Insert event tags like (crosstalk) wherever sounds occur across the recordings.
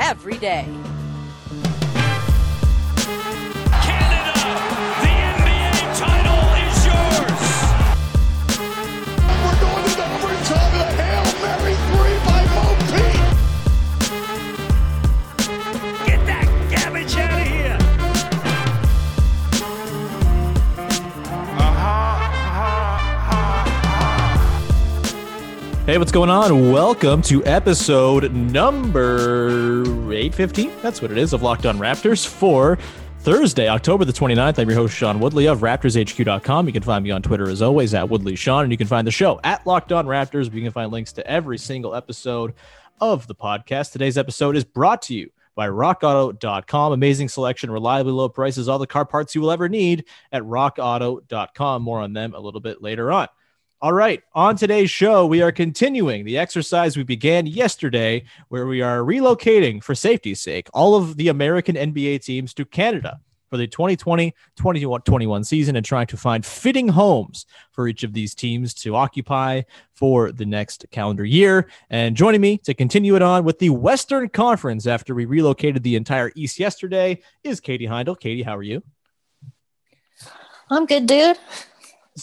every day. Hey, what's going on? Welcome to episode number 815. That's what it is of Locked On Raptors for Thursday, October the 29th. I'm your host, Sean Woodley of RaptorsHQ.com. You can find me on Twitter as always at Woodley Sean, and you can find the show at Locked On Raptors. You can find links to every single episode of the podcast. Today's episode is brought to you by rockauto.com. Amazing selection, reliably low prices, all the car parts you will ever need at rockauto.com. More on them a little bit later on. All right, on today's show, we are continuing the exercise we began yesterday, where we are relocating, for safety's sake, all of the American NBA teams to Canada for the 2020 2021 season and trying to find fitting homes for each of these teams to occupy for the next calendar year. And joining me to continue it on with the Western Conference after we relocated the entire East yesterday is Katie Heindl. Katie, how are you? I'm good, dude.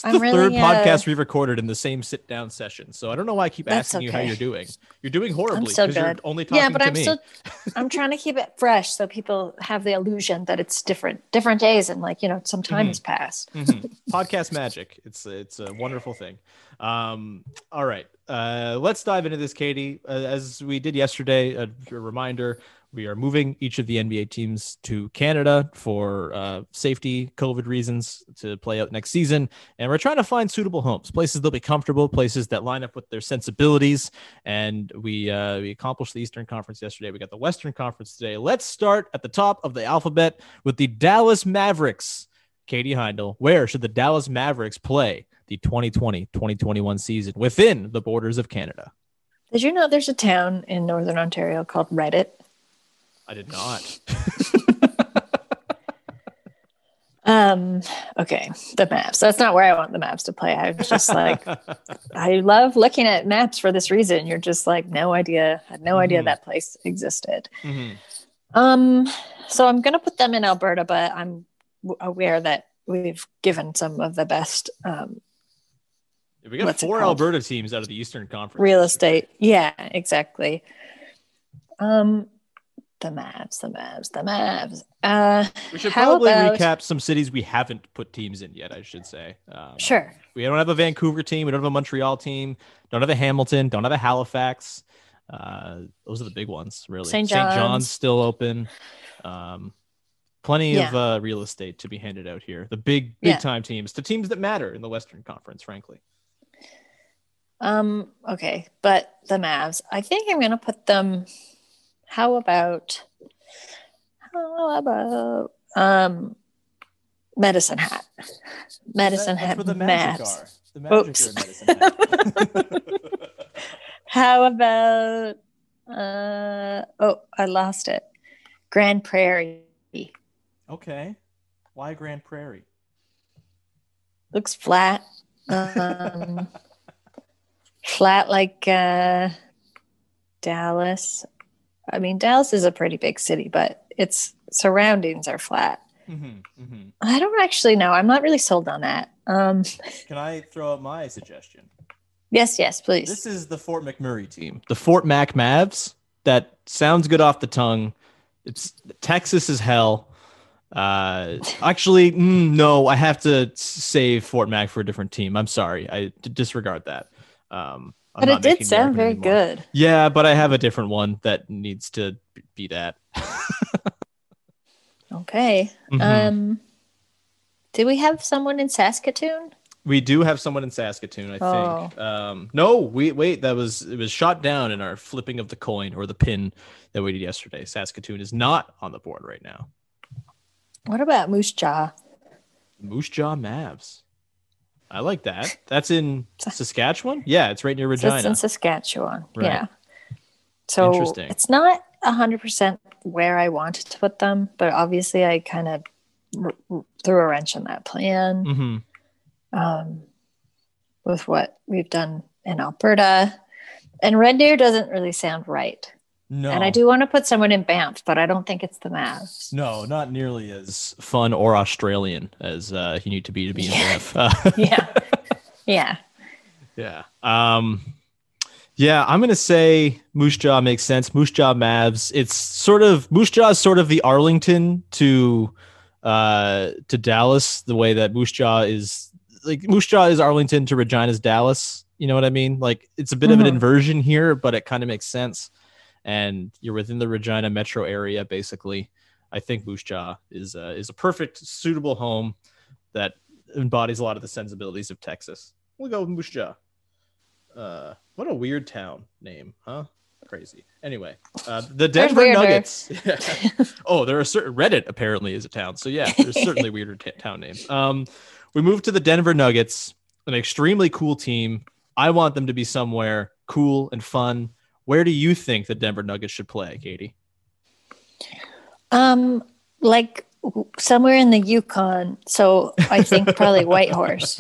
It's the really, third uh, podcast we've recorded in the same sit down session. So I don't know why I keep asking you how you're doing. You're doing horribly so because you're only talking yeah, but I'm me. still (laughs) I'm trying to keep it fresh so people have the illusion that it's different different days and like, you know, some time Mm-hmm. has passed. Mhm. (laughs) Podcast magic. It's it's a wonderful thing. Um, all right, uh, let's dive into this, Katie. Uh, as we did yesterday, a, a reminder: we are moving each of the NBA teams to Canada for uh, safety, COVID reasons to play out next season, and we're trying to find suitable homes, places they'll be comfortable, places that line up with their sensibilities. And we uh, we accomplished the Eastern Conference yesterday. We got the Western Conference today. Let's start at the top of the alphabet with the Dallas Mavericks. Katie Heindl, where should the Dallas Mavericks play the 2020-2021 season within the borders of Canada? Did you know there's a town in northern Ontario called Redditt? I did not. (laughs) Um, okay, the maps. That's not where I want the maps to play. I was just like, (laughs) I love looking at maps for this reason. You're just like, no idea, had no idea Mhm. that place existed. Mhm. Um, so I'm gonna put them in Alberta, but I'm w- aware that we've given some of the best um, We got What's four? Alberta teams out of the Eastern Conference. real estate. Yeah, exactly. Um, the Mavs, the Mavs, the Mavs. Uh, We should probably about- recap some cities we haven't put teams in yet. I should say. Um, Sure. We don't have a Vancouver team. We don't have a Montreal team. Don't have a Hamilton. Don't have a Halifax. Uh, those are the big ones, really. St. John's. still open. Um, plenty of uh, real estate to be handed out here. The big, big Yeah. time teams, the teams that matter in the Western Conference, frankly. Um, okay, but the Mavs. I think I'm gonna put them. How about? How about um, Medicine Hat? Medicine That- Hat that's where the Magic are. The Magic Oops. Medicine Hat. (laughs) How about? Uh, oh, I lost it. Grande Prairie okay. Why Grande Prairie? looks flat. Um, (laughs) flat like uh, Dallas. I mean, Dallas is a pretty big city, but its surroundings are flat. Mm-hmm, mm-hmm. I don't actually know. I'm not really sold on that. Um, Can I throw out my suggestion? yes, yes, please. This is the Fort McMurray team, the Fort Mac Mavs. That sounds good off the tongue. It's Texas is hell. Uh, actually, mm, no, I have to save Fort Mac for a different team. I'm sorry, I disregard that. Um, but it did sound very anymore. good. Yeah, but I have a different one that needs to be that. (laughs) Okay. Mhm. Um, did we have someone in Saskatoon? We do have someone in Saskatoon, I think. Oh. Um, no, we wait. That was it was shot down in our flipping of the coin or the pin that we did yesterday. Saskatoon is not on the board right now. What about Moose Jaw? Moose Jaw Mavs. I like that. That's (laughs) in Saskatchewan. Yeah, it's right near So it's in Saskatchewan. Right. Yeah. So Interesting. it's not hundred percent where I wanted to put them, but obviously I kind of r- threw a wrench in that plan hmm um, with what we've done in Alberta. And Red Deer doesn't really sound right. No, And I do want to put someone in Banff, but I don't think it's the Mavs. No, not nearly as fun or Australian as uh, you need to be to be in Yeah. Banff. Uh, (laughs) Yeah. yeah. Yeah. Um yeah, I'm gonna say Moose Jaw makes sense. Moose Jaw Mavs. It's sort of Moose Jaw is sort of the Arlington to uh to Dallas, the way that Moose Jaw is like Moose Jaw is Arlington to Regina's Dallas. You know what I mean? Like it's a bit of an Mhm. inversion here, but it kind of makes sense. And you're within the Regina metro area, basically. I think Moose Jaw is uh, is a perfect, suitable home that embodies a lot of the sensibilities of Texas. We'll go with Moose Jaw. Uh, what a weird town name, huh? Crazy. Anyway, uh, the Denver. Nuggets. (laughs) (laughs) oh, there are certain Redditt apparently is a town. So yeah, there's certainly weirder t- town names. Um, we move to the Denver Nuggets, an extremely cool team. I want them to be somewhere cool and fun. Where do you think the Denver Nuggets should play, Katie? Um, like somewhere in the Yukon. So I think probably Whitehorse.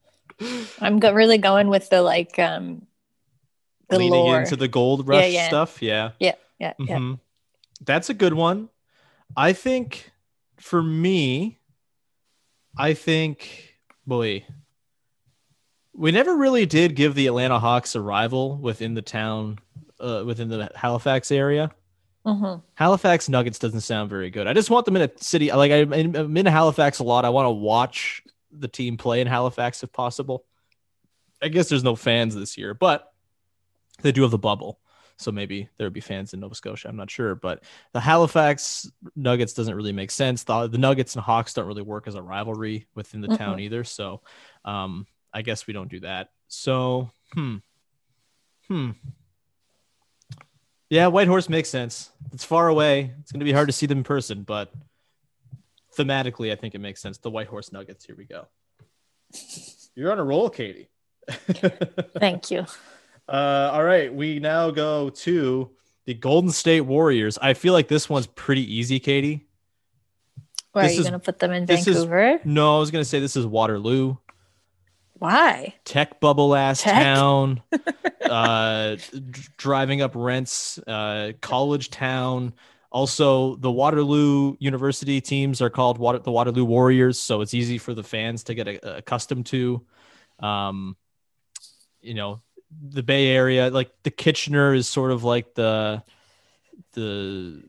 (laughs) I'm go- really going with the like um the Leaning lore. into the gold rush yeah. stuff. Yeah. yeah, yeah, yeah. Mhm. That's a good one. I think for me, I think, boy, we never really did give the Atlanta Hawks a rival within the town, uh, within the Halifax area. Mhm. Halifax Nuggets doesn't sound very good. I just want them in a city. Like I'm in, I'm in Halifax a lot. I want to watch the team play in Halifax if possible. I guess there's no fans this year, but they do have the bubble. So maybe there would be fans in Nova Scotia. I'm not sure, but the Halifax Nuggets doesn't really make sense. The, the Nuggets and Hawks don't really work as a rivalry within the town Mhm. either. So um, I guess we don't do that. So hmm, hmm. Yeah, Whitehorse makes sense. It's far away. It's going to be hard to see them in person, but thematically, I think it makes sense. The Whitehorse Nuggets. Here we go. You're on a roll, Katie. (laughs) Thank you. Uh, all right, we now go to the Golden State Warriors. I feel like this one's pretty easy, Katie. Where This are you going to put them in this is- Vancouver? No, I was gonna say this is Waterloo, Why? tech bubble ass Tech? town, (laughs) uh, driving up rents, uh, college town. Also, the Waterloo University teams are called Water- the Waterloo Warriors, so it's easy for the fans to get a- accustomed to. Um, you know, the Bay Area, like the Kitchener, is sort of like the the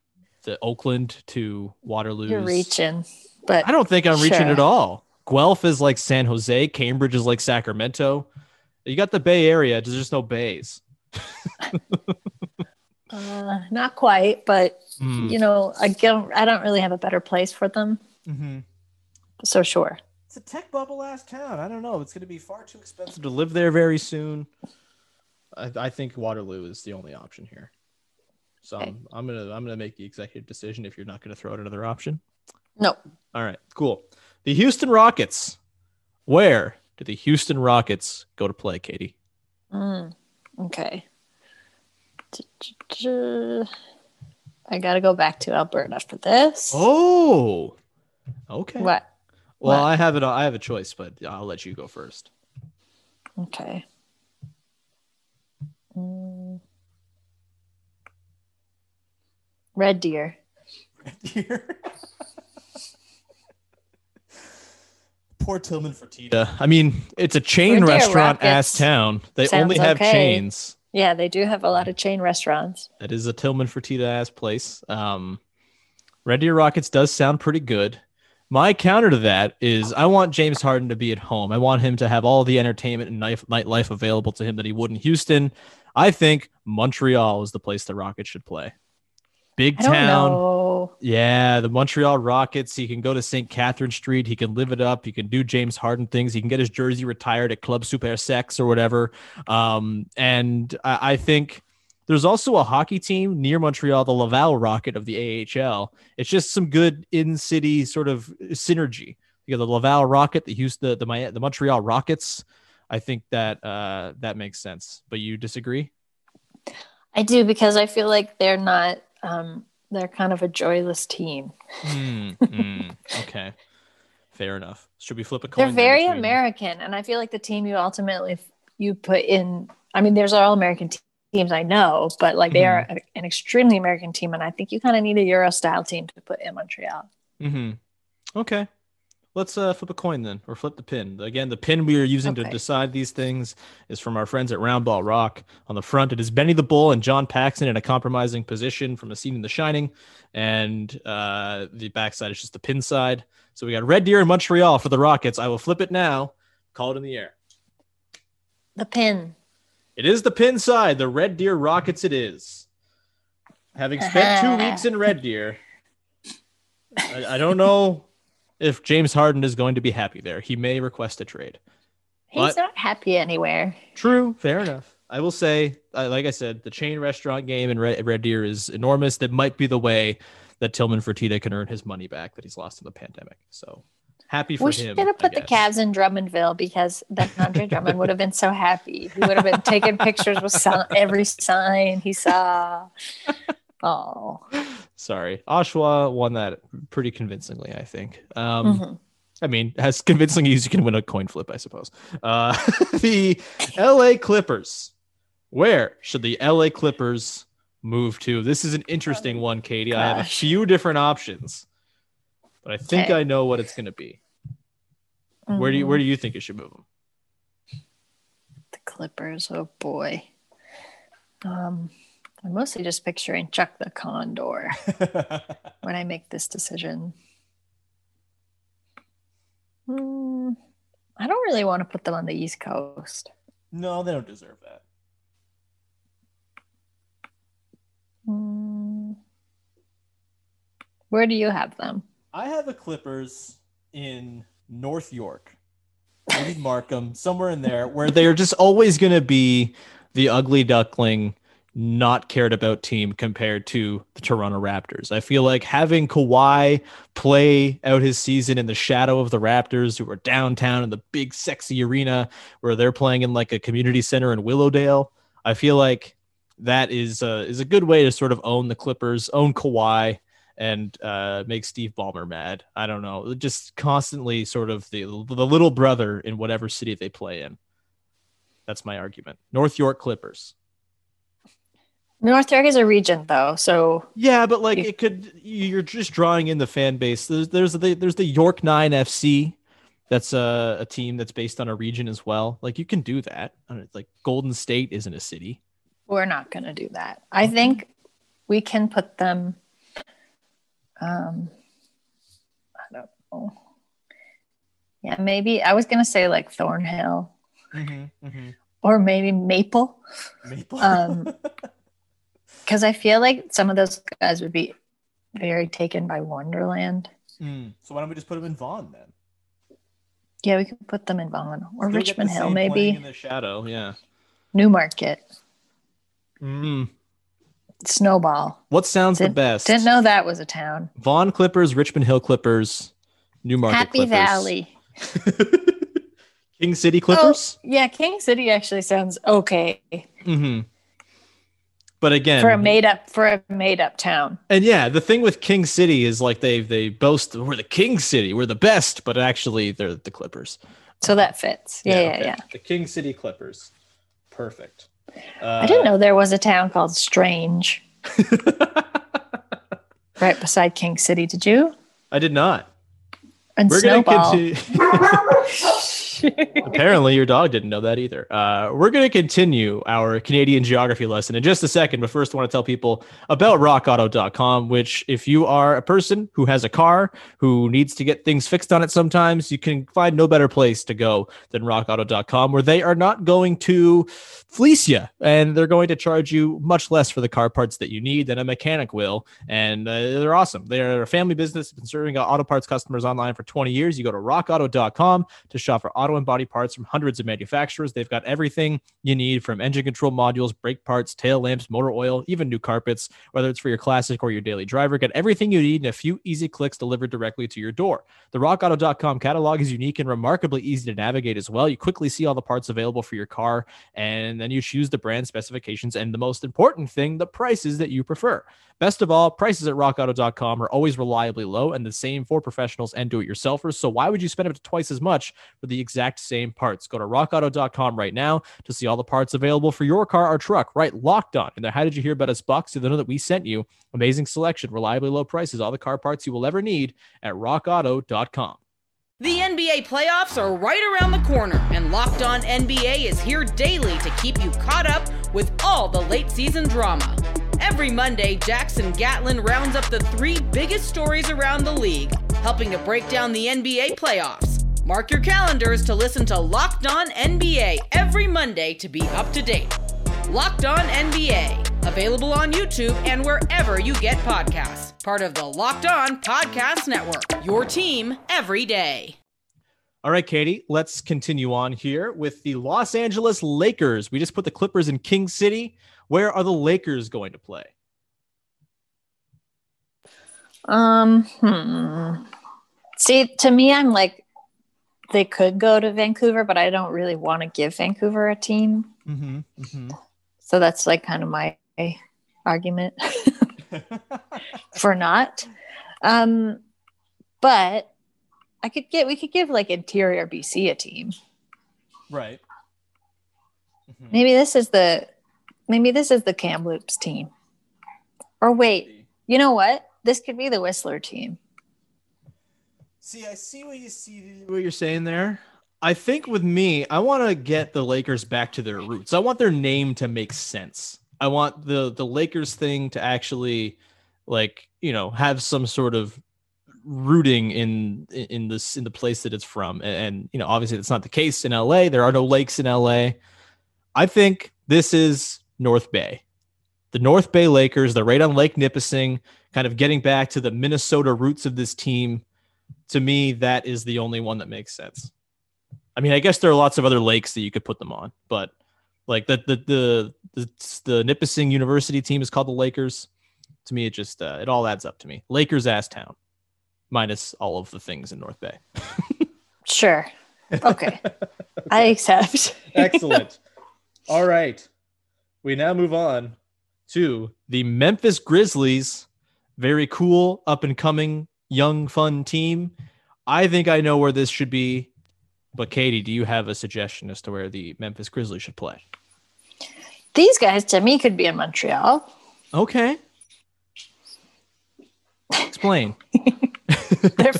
the Oakland to Waterloo. You're reaching, but I don't think I'm reaching at all. Guelph is like San Jose. Cambridge is like Sacramento. You got the Bay Area. There's just no bays. (laughs) uh, not quite. But Mm. you know, I don't. I don't really have a better place for them. Mm-hmm. So sure. It's a tech bubble ass town. I don't know. It's going to be far too expensive to live there very soon. I, I think Waterloo is the only option here. So I'm, I'm gonna I'm gonna make the executive decision. If you're not going to throw out another option, No. all right, cool. The Houston Rockets. Where do the Houston Rockets go to play, Katie? Mm, okay. I got to go back to Alberta for this. Oh, okay. What? Well, What? I have it. I have a choice, but I'll let you go first. Okay. Mm. Red deer. (laughs) Poor Tillman Fertitta. I mean, it's a chain restaurant ass town. They sounds only have okay. chains. Yeah, they do have a lot of chain restaurants. That is a Tillman Fertitta ass place. Um, Red Deer Rockets does sound pretty good. My counter to that is I want James Harden to be at home. I want him to have all the entertainment and night nightlife available to him that he would in Houston. I think Montreal is the place the Rockets should play. Big I town. Yeah, the Montreal Rockets. He can go to St. Catherine Street. He can live it up. He can do James Harden things. He can get his jersey retired at Club Super Sex or whatever. Um, and I, I think there's also a hockey team near Montreal, the Laval Rocket of the AHL. It's just some good in-city sort of synergy. You got the Laval Rocket, the Houston, the the, the Montreal Rockets. I think that uh, that makes sense. But you disagree? I do because I feel like they're not. Um, they're kind of a joyless team. Hmm, hmm, (laughs) okay, fair enough. Should we flip a coin? They're very between- American, and I feel like the team you ultimately you put in. I mean, there's all American te- teams I know, but like they are a- an extremely American team, and I think you kind of need a Euro style team to put in Montreal. Mm-hmm. Okay. Let's uh, flip a coin then, or flip the pin. Again, the pin we are using to decide these things is from our friends at Roundball Rock. On the front, it is Benny the Bull and John Paxson in a compromising position from a scene in The Shining, and uh, the backside is just the pin side. So we got Red Deer in Montreal for the Rockets. I will flip it now. Call it in the air. The pin. It is the pin side. The Red Deer Rockets. It is. Having spent two (laughs) weeks in Red Deer, I, I don't know if James Harden is going to be happy there. He may request a trade. He's But- not happy anywhere. True, fair enough. I will say, uh, like I said, the chain restaurant game in Red, Red Deer is enormous. That might be the way that Tillman Fertitta can earn his money back that he's lost in the pandemic. So happy for We him. should have put the. Cavs in Drummondville because then Andre (laughs) Drummond would have been so happy. He would have been taking pictures with every sign he saw. Oh, Sorry, Oshawa won that pretty convincingly. I think. Um, Mhm. I mean, as convincingly as you can win a coin flip, I suppose. Uh, (laughs) the L.A. Clippers. Where should the L.A. Clippers move to? This is an interesting one, Katie. I have a few different options, but I think Okay. I know what it's going to be. Where do you Where do you think it should move them? the Clippers. Oh boy. Um, I'm mostly just picturing Chuck the Condor (laughs) when I make this decision. Hmm, I don't really want to put them on the East Coast. No, they don't deserve that. Hmm. Where do you have them? I have the Clippers in North York, maybe Markham, somewhere in there, where they're just always going to be the ugly duckling, not cared about team compared to the Toronto Raptors. I feel like having Kawhi play out his season in the shadow of the Raptors, who are downtown in the big, sexy arena where they're playing in like a community center in Willowdale. I feel like that is a, is a good way to sort of own the Clippers, own Kawhi, and uh, make Steve Ballmer mad. I don't know, just constantly sort of the the little brother in whatever city they play in. That's my argument. North York Clippers. North York is a region, though, so Yeah, but like it could, you're just drawing in the fan base. There's there's the there's the York Nine FC. That's a, a team that's based on a region as well. Like you can do that. I don't know, Like Golden State isn't a city. we're not going to do that. I think we can put them. Um, I don't know. Yeah, maybe I was going to say like Thornhill or maybe Maple. Maple. Um, (laughs) because I feel like some of those guys would be very taken by Wonderland. Hmm. So why don't we just put them in Vaughan then? Yeah, we could put them in Vaughan or Still Richmond Hill, maybe in the shadow. Yeah. Newmarket, Mm. Snowball. What sounds the Didn't- best? Didn't know that was a town. Vaughan Clippers, Richmond Hill Clippers, Newmarket Clippers. Happy Clippers, Valley. (laughs) King City Oh, Clippers. yeah, King City actually sounds okay hmm But again, for a made up for a made up town. And yeah, the thing with King City is like they they boast we're the King City, we're the best, but actually they're the Clippers. So that fits. Yeah, yeah, okay. yeah. The King City Clippers. Perfect. I didn't uh, know there was a town called Strange. (laughs) right beside King City. Did you? I did not. And We're Snowball. gonna continue. (laughs) Apparently, your dog didn't know that either. Uh, we're going to continue our Canadian geography lesson in just a second. But first, I want to tell people about rockauto.com, which, if you are a person who has a car who needs to get things fixed on it sometimes, you can find no better place to go than rockauto.com, where they are not going to fleece you and they're going to charge you much less for the car parts that you need than a mechanic will. And uh, they're awesome. They're a family business, been serving auto parts customers online for 20 years. You go to rockauto.com to shop for auto and body parts from hundreds of manufacturers. They've got everything you need from engine control modules, brake parts, tail lamps, motor oil, even new carpets, whether it's for your classic or your daily driver. Get everything you need in a few easy clicks delivered directly to your door. The rockauto.com catalog is unique and remarkably easy to navigate as well. You quickly see all the parts available for your car, and then you choose the brand specifications and the most important thing, the prices that you prefer. Best of all, prices at rockauto.com are always reliably low and the same for professionals and do it yourselfers. So why would you spend up to twice as much for the exact same parts? Go to rockauto.com right now to see all the parts available for your car or truck. Right, locked on. And the How Did You Hear About Us box so they know that we sent you. Amazing selection, reliably low prices, all the car parts you will ever need at rockauto.com. The NBA playoffs are right around the corner, and Locked On NBA is here daily to keep you caught up with all the late season drama. Every Monday, Jackson Gatlin rounds up the three biggest stories around the league, helping to break down the NBA playoffs. Mark your calendars to listen to Locked On NBA every Monday to be up to date. Locked On NBA, available on YouTube and wherever you get podcasts. Part of the Locked On Podcast Network, your team every day. All right, Katie, let's continue on here with the Los Angeles Lakers. We just put the Clippers in King City. Where are the Lakers going to play? Um, hmm. See, to me, I'm like, they could go to Vancouver, but I don't really want to give Vancouver a team. Mm-hmm, mm-hmm. So that's like kind of my argument (laughs) for not. Um, but I could get, we could give like Interior BC a team. Right. Maybe this is the, maybe this is the Kamloops team. Or wait, you know what? This could be the Whistler team. See, I see what you see what you're saying there. I think with me, I want to get the Lakers back to their roots. I want their name to make sense. I want the the Lakers thing to actually like, you know, have some sort of rooting in in this in the place that it's from. And, and you know, obviously that's not the case in LA. There are no lakes in LA. I think this is North Bay. The North Bay Lakers, they're right on Lake Nipissing, kind of getting back to the Minnesota roots of this team to me, that is the only one that makes sense. I mean, I guess there are lots of other lakes that you could put them on, but like the the the the, the Nipissing University team is called the Lakers. To me, it just uh, it all adds up to me. Lakers ass town, minus all of the things in North Bay. (laughs) Sure. Okay. (laughs) I accept. Excellent. (laughs) all right, we now move on to the Memphis Grizzlies very cool, up and coming, young, fun team. I think I know where this should be. But Katie, do you have a suggestion as to where the Memphis Grizzlies should play? These guys to me could be in Montreal. Okay. Explain. (laughs) they're,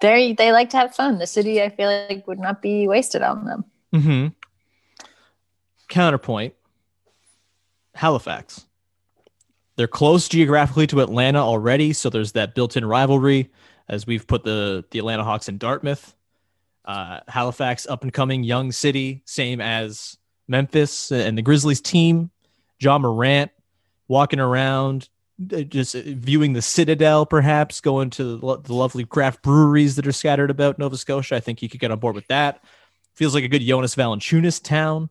they're, they like to have fun. The city, I feel like, would not be wasted on them. Mm-hmm. Counterpoint Halifax. They're close geographically to Atlanta already, so there's that built-in rivalry. As we've put the the Atlanta Hawks in Dartmouth, uh, Halifax, up and coming young city, same as Memphis and the Grizzlies team. Ja Morant walking around, uh, just viewing the Citadel, perhaps going to the, lovely craft breweries that are scattered about Nova Scotia. I think he could get on board with that. Feels like a good Jonas Valanciunas town.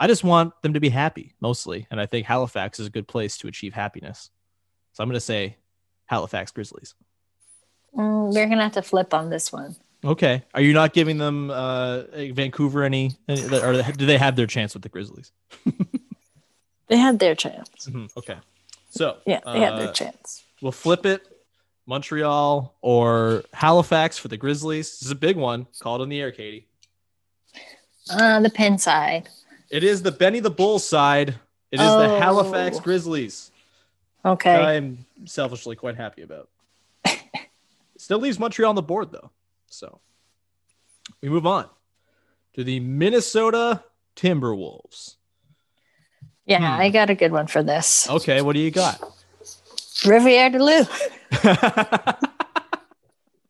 I just want them to be happy mostly, and I think Halifax is a good place to achieve happiness. So I'm going to say Halifax Grizzlies. Mm, we're gonna have to flip on this one. Okay. Are you not giving them uh, Vancouver any, any, or do they have their chance with the Grizzlies? (laughs) they had their chance. Mm-hmm. Okay. So yeah, they uh, had their uh, chance. We'll flip it. Montreal or Halifax for the Grizzlies. This is a big one. Call it on the air, Katie. Uh, the pin side. It is the Benny the Bull side. It is oh. the Halifax Grizzlies. Okay. I'm selfishly quite happy about. (laughs) Still leaves Montreal on the board though. So we move on to the Minnesota Timberwolves. Yeah, hmm. I got a good one for this. Okay, what do you got? Riviere de Loup. (laughs)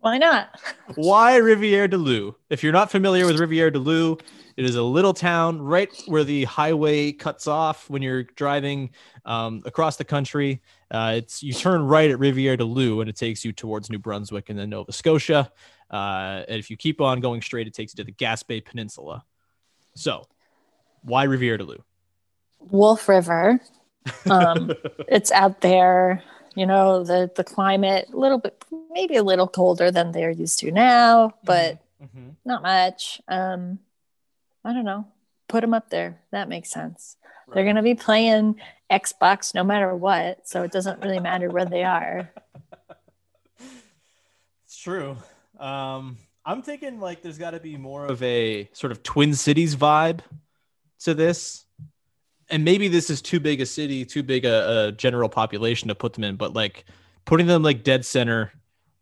Why not? Why Riviere de Loup? If you're not familiar with Riviere de Loup, it is a little town right where the highway cuts off when you're driving um, across the country. Uh, it's you turn right at Riviere de Loup and it takes you towards New Brunswick and then Nova Scotia. Uh, and if you keep on going straight, it takes you to the Gaspé Peninsula. So, why Riviere de Loup? Wolf River. Um, (laughs) it's out there. You know the the climate a little bit, maybe a little colder than they're used to now, but mm-hmm. not much. Um, I don't know. Put them up there. That makes sense. Right. They're going to be playing Xbox no matter what, so it doesn't really matter where they are. (laughs) It's true. Um, I'm thinking like there's got to be more of a sort of Twin Cities vibe to this. And maybe this is too big a city, too big a, a general population to put them in, but like putting them like dead center,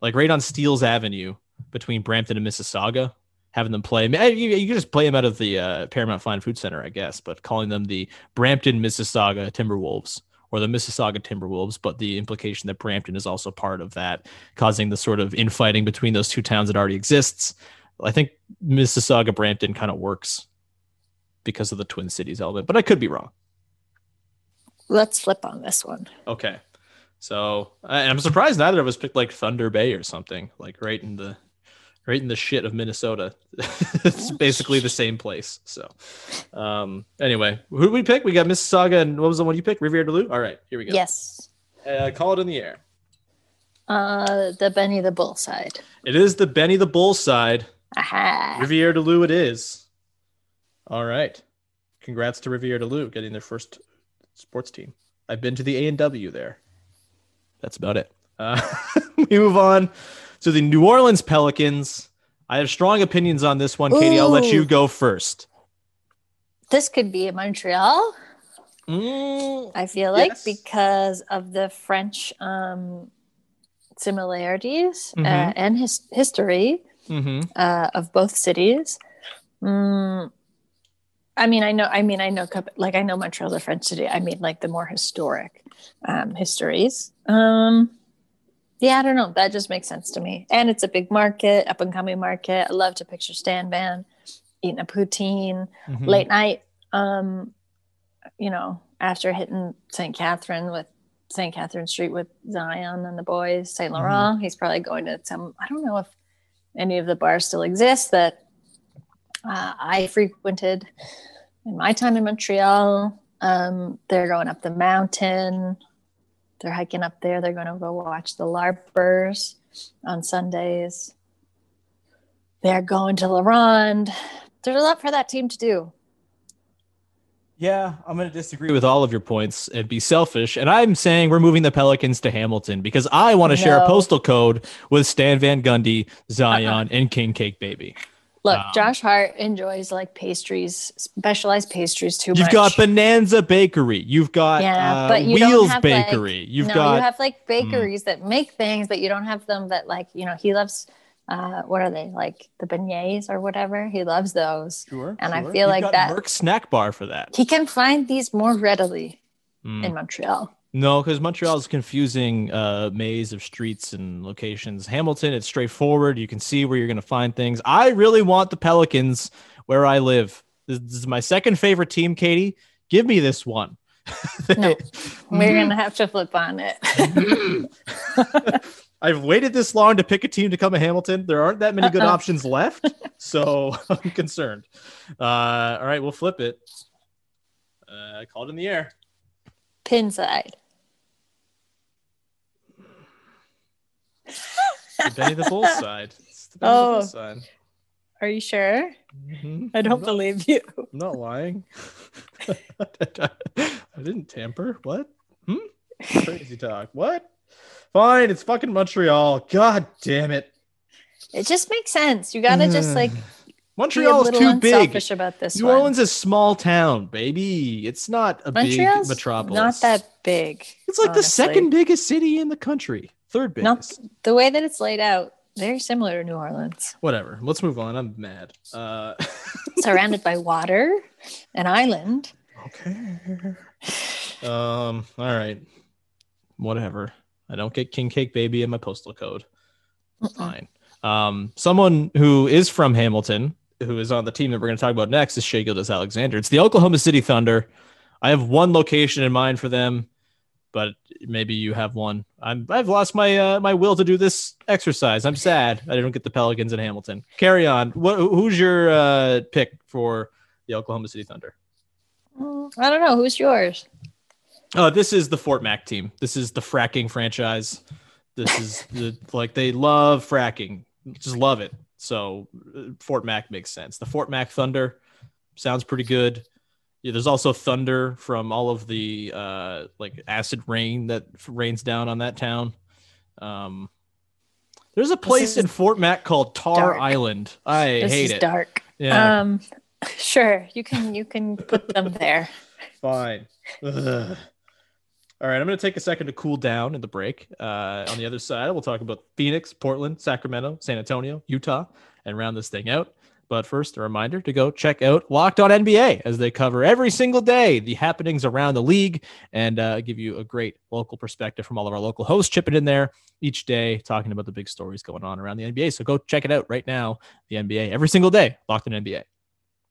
like right on Steeles Avenue between Brampton and Mississauga, having them play. You, you can just play them out of the uh, Paramount Fine Food Center, I guess, but calling them the Brampton Mississauga Timberwolves or the Mississauga Timberwolves, but the implication that Brampton is also part of that, causing the sort of infighting between those two towns that already exists. I think Mississauga Brampton kind of works because of the Twin Cities element, but I could be wrong. Let's flip on this one. Okay. So, and I'm surprised neither of us picked like Thunder Bay or something, like right in the right in the shit of Minnesota. (laughs) it's basically the same place. So, um, anyway, who did we pick? We got Mississauga, and what was the one you picked? Riviere de Loup. All right, here we go. Yes. Uh, call it in the air. Uh, the Benny the Bull side. It is the Benny the Bull side. Aha. Riviere de Loup. It is. All right. Congrats to Riviere de Loup getting their first sports team. I've been to the A and W there. That's about it. Uh, (laughs) we move on so the New Orleans Pelicans. I have strong opinions on this one, Katie. Ooh. I'll let you go first. This could be Montreal. Mm, I feel like yes. because of the French um, similarities uh, mm-hmm. uh, and his history mm-hmm. uh, of both cities. Mm, I mean, I know. I mean, I know. Like, I know Montreal's a French city. I mean, like the more historic um, histories. Um, yeah, I don't know. That just makes sense to me. And it's a big market, up and coming market. I love to picture Stan Van eating a poutine mm-hmm. late night. Um, you know, after hitting St. Catherine with St. Catherine Street with Zion and the boys, Saint mm-hmm. Laurent, mm-hmm. he's probably going to some. I don't know if any of the bars still exist that uh, I frequented in my time in Montreal. Um, they're going up the mountain they're hiking up there. They're going to go watch the LARPers on Sundays. They're going to La Ronde. There's a lot for that team to do. Yeah, I'm going to disagree with all of your points and be selfish. And I'm saying we're moving the Pelicans to Hamilton because I want to share a postal code with Stan Van Gundy, (laughs) Zion, and King Cake Baby. Look, Um, Josh Hart enjoys like pastries, specialized pastries too much. You've much. got Bonanza Bakery. You've got yeah, uh, but you Wheels don't have Bakery. Like, You've no, got you have like bakeries that make things, but you don't have them that like you know he loves. Uh, what are they like the beignets or whatever? He loves those. Sure, and I feel You've like got that Merck Snack Bar for that. he can find these more readily Mm. in Montreal. No, because Montreal is confusing uh, maze of streets and locations. Hamilton, it's straightforward. You can see where you're going to find things. I really want the Pelicans where I live. This, this is my second favorite team, Katie. Give me this one. (laughs) No, we're gonna have to flip on it. (laughs) I've waited this long to pick a team to come to Hamilton. There aren't that many good Uh-uh. options left, so (laughs) I'm concerned. Uh, all right, we'll flip it. Uh, call it in the air. Pin side. The Benny the Bull (laughs) side. It's the Benny the Oh. Bull side. Are you sure? Mhm. I don't believe you. I'm not lying. (laughs) I didn't tamper. What? Hmm? Crazy talk. What? Fine, it's fucking Montreal. God damn it. It just makes sense. You gotta just like (sighs) (laughs) Montreal is too big. unselfish about this New one. Orleans is a small town, baby. It's not a Montreal's big metropolis. not that big. It's like the second biggest city in the country. Third biggest. Not the way that it's laid out. Very similar to New Orleans. Whatever. Let's move on. I'm mad. Uh, (laughs) Surrounded by water, an island. Okay. Um. All right. Whatever. I don't get King Cake Baby in my postal code. Fine. Um. Someone who is from Hamilton, who is on the team that we're going to talk about next, is Shai Gilgeous-Alexander. It's the Oklahoma City Thunder. I have one location in mind for them, but maybe you have one. I'm. I've lost my uh, my will to do this exercise. I'm sad. I didn't get the Pelicans in Hamilton. Carry on. What? Who's your uh, pick for the Oklahoma City Thunder? Mm, I don't know. Who's yours? Oh, this is the Fort Mac team. This is the fracking franchise. This is the like they love fracking, just love it. So uh, Fort Mac makes sense. The Fort Mac Thunder sounds pretty good. Yeah, there's also thunder from all of the uh, like acid rain that rains down on that town. Um, there's a place in Fort Mac called Tar dark. Island. I this hate is it. dark. Yeah. Um, (laughs) sure. You can you can put them there. Fine. Ugh. All right, I'm going to take a second to cool down in the break. Uh, on the other side, we'll talk about Phoenix, Portland, Sacramento, San Antonio, Utah, and round this thing out. But first, a reminder to go check out Locked On NBA as they cover every single day the happenings around the league and uh, give you a great local perspective from all of our local hosts chipping in there each day, talking about the big stories going on around the NBA. So go check it out right now. The NBA every single day, Locked On NBA.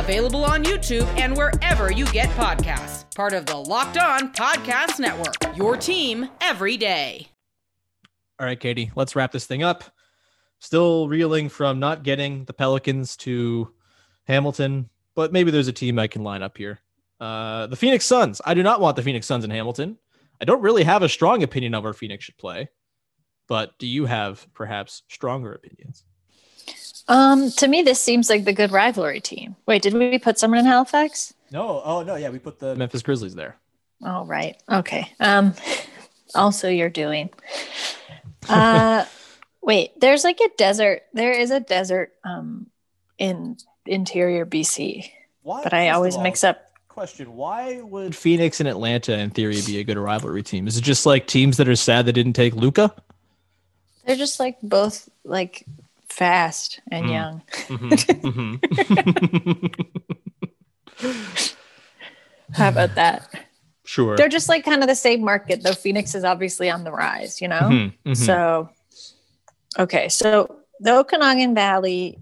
available on YouTube and wherever you get podcasts. Part of the Locked On Podcast Network, your team every day. All right, Katie, let's wrap this thing up. Still reeling from not getting the Pelicans to Hamilton, but maybe there's a team I can line up here. Uh, the Phoenix Suns. I do not want the Phoenix Suns in Hamilton. I don't really have a strong opinion of where Phoenix should play, but do you have perhaps stronger opinions? Um, to me, this seems like the good rivalry team. Wait, did we put someone in Halifax? No. Oh, no. Yeah, we put the Memphis Grizzlies there. Oh, right. Okay. Um, (laughs) also you're doing. Uh, (laughs) wait, there's like a desert. There is a desert um in interior BC, Why, but I first always all, mix up. Question: Why would Phoenix and Atlanta, in theory, be a good rivalry team? Is it just like teams that are sad they didn't take Luka? They're just like both like fast and Mm. young. How about that? Sure. They're just like kind of the same market, though Phoenix is obviously on the rise, you know? Mhm, mhm. So, okay. So the Okanagan Valley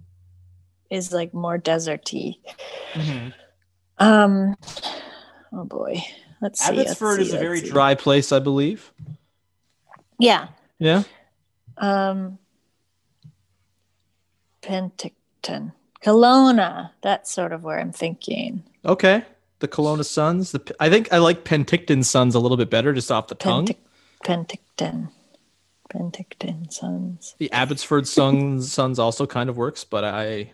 is like more deserty. Mm-hmm. Um, oh boy. Let's see. let's Abbotsford see, is a very see. dry place, I believe. Yeah. Yeah. Um, Penticton. Kelowna. That's sort of where I'm thinking. Okay. The Kelowna Suns. The I think I like Penticton Suns a little bit better, just off the tongue. Pentic- Penticton. Penticton Suns. The Abbotsford Suns Suns also kind of works, but I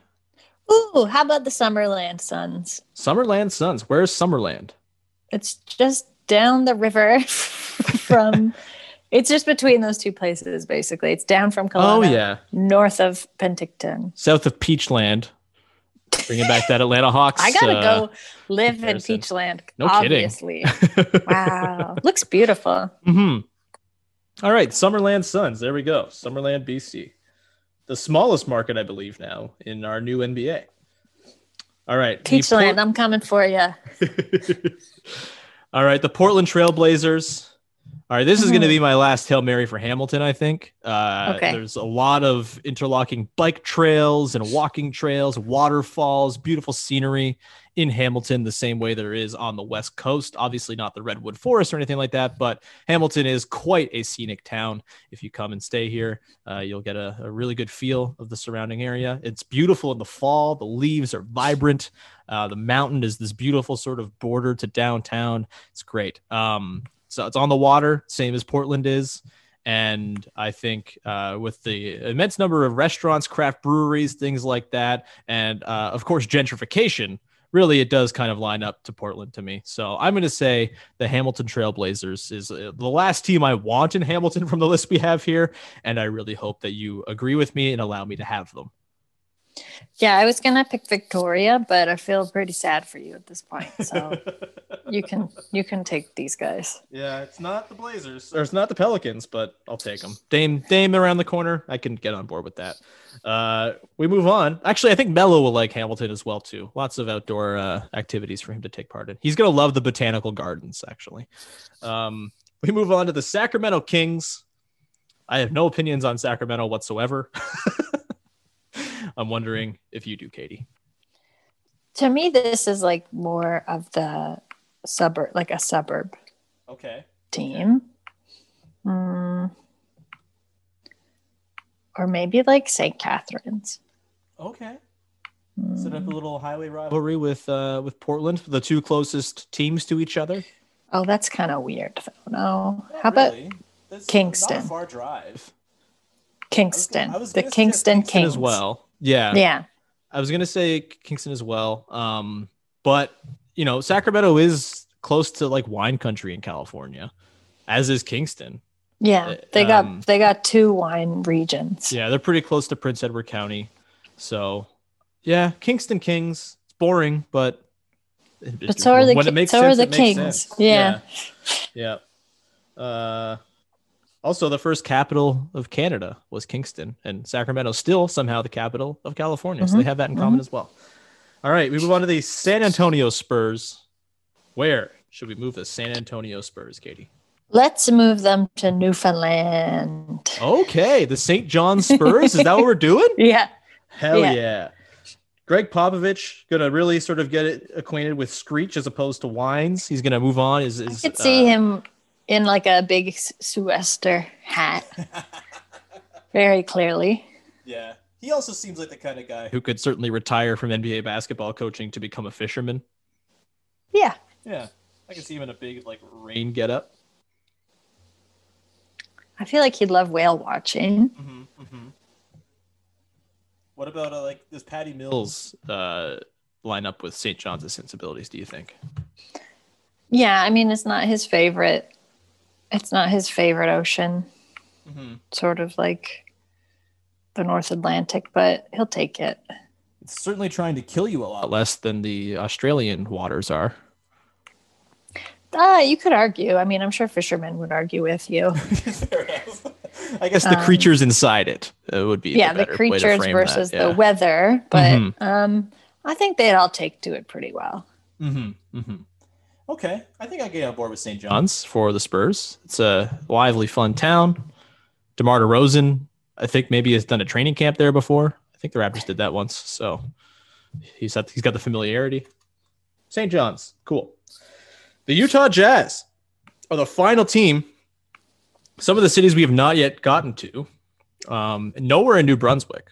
Ooh, how about the Summerland Suns? Summerland Suns. Where's Summerland? It's just down the river (laughs) from. It's just between those two places, basically. It's down from Kelowna. Oh yeah, north of Penticton. south of Peachland. Bringing back that Atlanta Hawks. (laughs) I gotta uh, go live in. Peachland. No kidding. obviously. (laughs) wow, looks beautiful. hmm All right, Summerland Suns. There we go. Summerland, BC. The smallest market, I believe, now in our new NBA. All right. Peachland, Port- I'm coming for you. (laughs) All right, the Portland Trailblazers. All right, this is going to be my last Hail Mary for Hamilton, I think. Uh, Okay. There's a lot of interlocking bike trails and walking trails, waterfalls, beautiful scenery in Hamilton, the same way there is on the West Coast. Obviously, not the Redwood Forest or anything like that, but Hamilton is quite a scenic town. If you come and stay here, uh, you'll get a, a really good feel of the surrounding area. It's beautiful in the fall, the leaves are vibrant. Uh, the mountain is this beautiful sort of border to downtown. It's great. Um, so it's on the water, same as Portland is. And I think uh, with the immense number of restaurants, craft breweries, things like that, and uh, of course, gentrification, really it does kind of line up to Portland to me. So I'm going to say the Hamilton Trailblazers is uh, the last team I want in Hamilton from the list we have here. And I really hope that you agree with me and allow me to have them. Yeah, I was gonna pick Victoria, but I feel pretty sad for you at this point. (laughs) So you can you can take these guys. Yeah, it's not the Blazers or it's not the Pelicans, but I'll take them. Dame, Dame around the corner. I can get on board with that. Uh, we move on. Actually, I think Melo will like Hamilton as well too. Lots of outdoor uh, activities for him to take part in. He's gonna love the botanical gardens. Actually, um, we move on to the Sacramento Kings. I have no opinions on Sacramento whatsoever. (laughs) I'm wondering if you do, Katie. To me, this is like more of the suburb, like a suburb Okay. team. Mm. Or maybe like St. Catharines. Okay. Set up a little highway rivalry with uh, with Portland, the two closest teams to each other. Oh, that's kind of weird. though. No. How about Kingston? far drive. Kingston. I was the gonna suggest Kingston Kingston Kings as well. Yeah. Yeah. I was gonna say Kingston as well. Um, but you know, Sacramento is close to like wine country in California, as is Kingston. Yeah. They got um, they got two wine regions. Yeah, they're pretty close to Prince Edward County. So, yeah, Kingston Kings. It's boring, but But so are the when Ki- it makes so are the Kings. sense. Yeah. yeah. Yeah. Uh, also, the first capital of Canada was Kingston, and Sacramento still somehow the capital of California. So they Mhm, have that in common mhm. as well. All right, we move on to the San Antonio Spurs. Where should we move the San Antonio Spurs, Katie? Let's move them to Newfoundland. Okay, the St. John Spurs. Is that what we're doing? (laughs) Yeah. Hell Yeah. yeah. Gregg Popovich gonna really sort of get it acquainted with Screech as opposed to Wines. He's gonna move on. Is, I is could see uh, him in like a big s- sou'wester hat. Very clearly. Yeah, he also seems like the kind of guy who could certainly retire from NBA basketball coaching to become a fisherman. Yeah. Yeah, I can see him in a big like rain getup. I feel like he'd love whale watching. Mm-hmm, What about uh, like does Patty Mills uh, line up with St. John's sensibilities? Do you think? Yeah, I mean it's not his favorite. It's not his favorite ocean. Mm-hmm. Sort of like the North Atlantic, but he'll take it. It's certainly trying to kill you a lot less than the Australian waters are. Ah, you could argue. I mean, I'm sure fishermen would argue with you. (laughs) I guess the Um, creatures inside it uh, would be yeah, the, the, better way to creatures versus yeah. the weather, but Mhm. um, I think they'd all take to it pretty well. Mm-hmm. Mm-hmm. Okay, I think I get on board with St. John's for the Spurs. It's a lively, fun town. DeMar DeRozan, I think maybe has done a training camp there before. I think the Raptors did that once, so he's had, he's got the familiarity. St. John's, cool. The Utah Jazz are the final team. Some of the cities we have not yet gotten to. Um, nowhere in New Brunswick.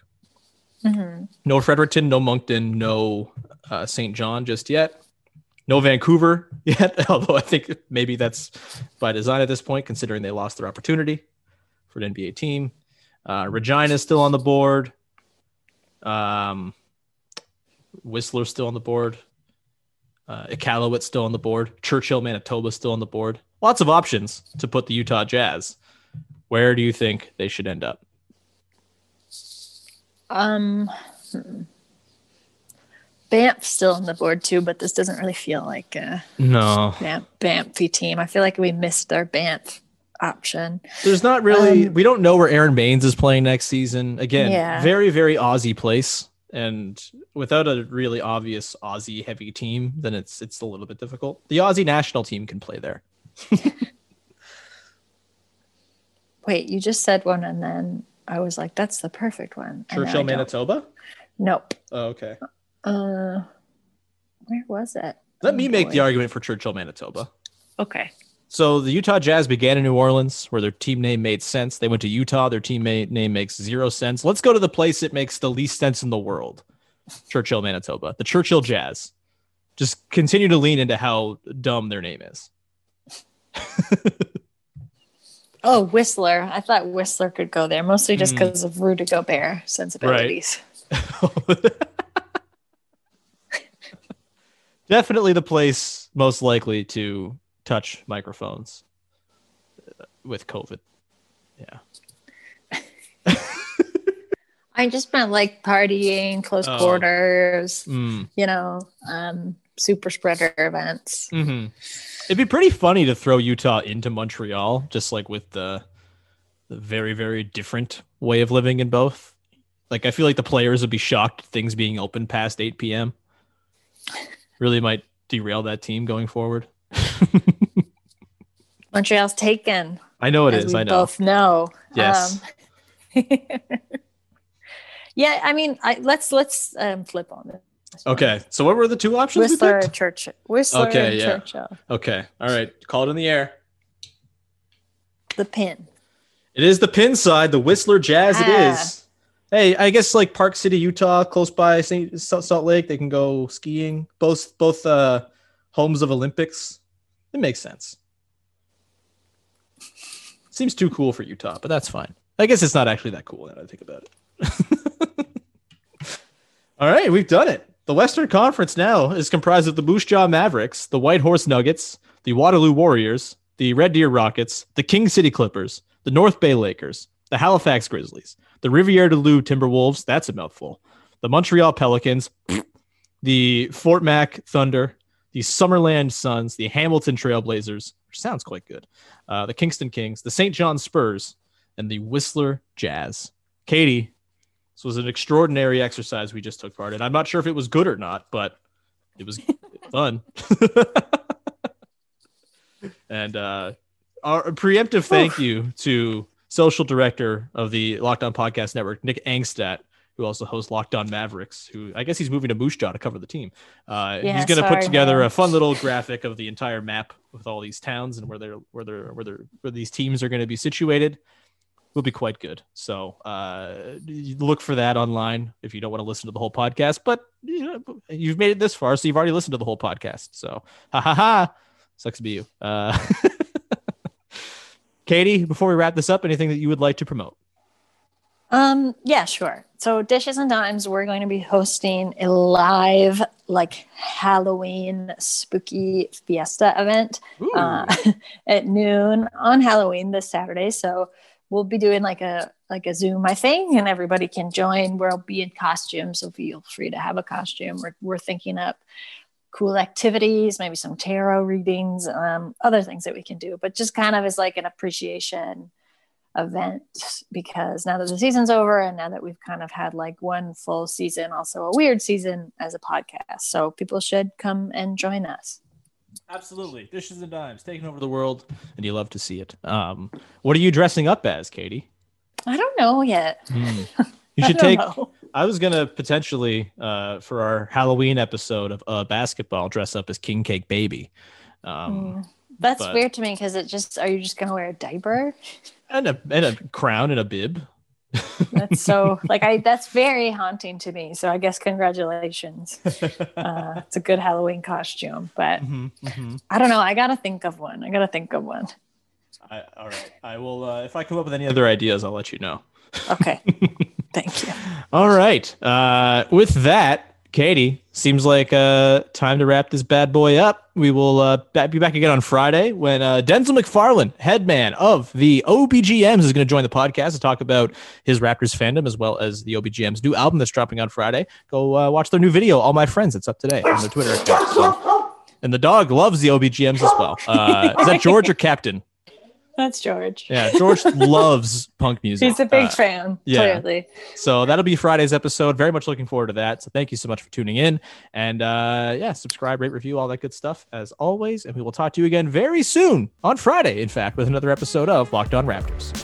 Mhm. No Fredericton, no Moncton, no uh, St. John just yet. No Vancouver (laughs) yet, although I think maybe that's by design at this point, considering they lost their opportunity for an NBA team. Uh, Regina is still on the board. Um, Whistler's still on the board. Uh, Iqaluit still on the board. Churchill, Manitoba still on the board. Lots of options to put the Utah Jazz. Where do you think they should end up? Um. Banff still on the board too, but this doesn't really feel like a No, Banff, Banffy team. I feel like we missed their Banff option. There's not really. Um, we don't know where Aron Baynes is playing next season. Again, Yeah. very very Aussie place, and without a really obvious Aussie heavy team, then it's it's a little bit difficult. The Aussie national team can play there. (laughs) Wait, you just said one, and then I was like, "That's the perfect one." And now I Churchill. Manitoba. Nope. Oh, okay. Uh, where was it? Let me Oh, make boy. the argument for Churchill, Manitoba. Okay. So the Utah Jazz began in New Orleans, where their team name made sense. They went to Utah. Their team name makes zero sense. Let's go to the place that makes the least sense in the world, Churchill, Manitoba. The Churchill Jazz. Just continue to lean into how dumb their name is. (laughs) Oh, Whistler. I thought Whistler could go there, mostly just Mm. because of Rudy Gobert sensibilities. (laughs) Definitely the place most likely to touch microphones uh, with COVID. Yeah. (laughs) I just meant like partying, close Oh. quarters, Mm. you know, um, super spreader events. hmm It'd be pretty funny to throw Utah into Montreal, just like with the the very very different way of living in both. Like I feel like the players would be shocked things being open past 8 p.m. Really might derail that team going forward. (laughs) Montreal's taken. I know it is. I know. both know. Yes. Um, (laughs) yeah, I mean, I, let's let's um, flip on it. Okay. So what were the two options? we Whistler and Church. Whistler Okay, and yeah. Churchill. Okay. All right. Call it in the air. The pin. It is the pin side, the Whistler Jazz. It Ah. is. Hey, I guess like Park City, Utah, close by St. Salt Lake, they can go skiing. Both both uh, homes of Olympics. It makes sense. Seems too cool for Utah, but that's fine. I guess it's not actually that cool now that I think about it. (laughs) All right, we've done it. The Western Conference now is comprised of the Moose Jaw Mavericks, the Whitehorse Nuggets, the Waterloo Warriors, the Red Deer Rockets, the King City Clippers, the North Bay Lakers, the Halifax Grizzlies, the Rivière-du-Loup Timberwolves, that's a mouthful, the Montreal Pelicans, (sniffs) the Fort Mac Thunder, the Summerland Suns, the Hamilton Trailblazers, which sounds quite good, uh, the Kingston Kings, the St. John Spurs, and the Whistler Jazz. Katie, this was an extraordinary exercise we just took part in. I'm not sure if it was good or not, but it was (laughs) fun. (laughs) and uh, our preemptive thank you to social director of the Locked On Podcast Network, Nick Angstadt, who also hosts Locked On Mavericks, who I guess he's moving to Moose Jaw to cover the team. Uh, Yeah, he's going to put together man. a fun little graphic of the entire map with all these towns and where they're where they're where they're where these teams are going to be situated. Will be quite good. So uh, look for that online if you don't want to listen to the whole podcast. But you know, you've made it this far, so you've already listened to the whole podcast. So ha ha ha, sucks to be you. Uh, (laughs) Katie, before we wrap this up, anything that you would like to promote? Um, yeah, sure. So Dishes and Dimes, we're going to be hosting a live like Halloween spooky fiesta event uh, (laughs) at noon on Halloween this Saturday. So we'll be doing like a like a Zoom, I think, and everybody can join. We'll be in costume, so feel free to have a costume. We're we're thinking up cool activities, maybe some tarot readings, um, other things that we can do, but just kind of as like an appreciation event because now that the season's over and now that we've kind of had like one full season, also a weird season as a podcast. So people should come and join us. Absolutely. Dishes and dimes taking over the world, and you love to see it. Um, what are you dressing up as, Katie? I don't know yet. (laughs) You should take. know. I was gonna potentially uh, for our Halloween episode of uh, basketball dress up as King Cake Baby. Um, Mm. That's but- weird to me because it just are you just gonna wear a diaper? and a and a crown and a bib. That's so (laughs) like I that's very haunting to me. So I guess congratulations. (laughs) Uh, it's a good Halloween costume, but Mm-hmm, I don't know. I gotta think of one. I gotta think of one. I, all right. I will. Uh, if I come up with any other ideas, I'll let you know. Okay. (laughs) Thank you. All right. Uh, with that, Katie, seems like uh, time to wrap this bad boy up. We will uh, be back again on Friday when uh, Densil McFarlane, headman of the OBGMs, is going to join the podcast to talk about his Raptors fandom as well as the OBGMs new album that's dropping on Friday. Go uh, watch their new video, All My Friends. It's up today on their Twitter account. So. And the dog loves the OBGMs as well. Uh, is that (laughs) George or Captain? That's George. Yeah, George (laughs) loves punk music. He's a big Uh, fan, yeah. clearly. So that'll be Friday's episode. Very much looking forward to that. So thank you so much for tuning in. And uh, yeah, subscribe, rate, review, all that good stuff as always. And we will talk to you again very soon on Friday, in fact, with another episode of Locked On Raptors.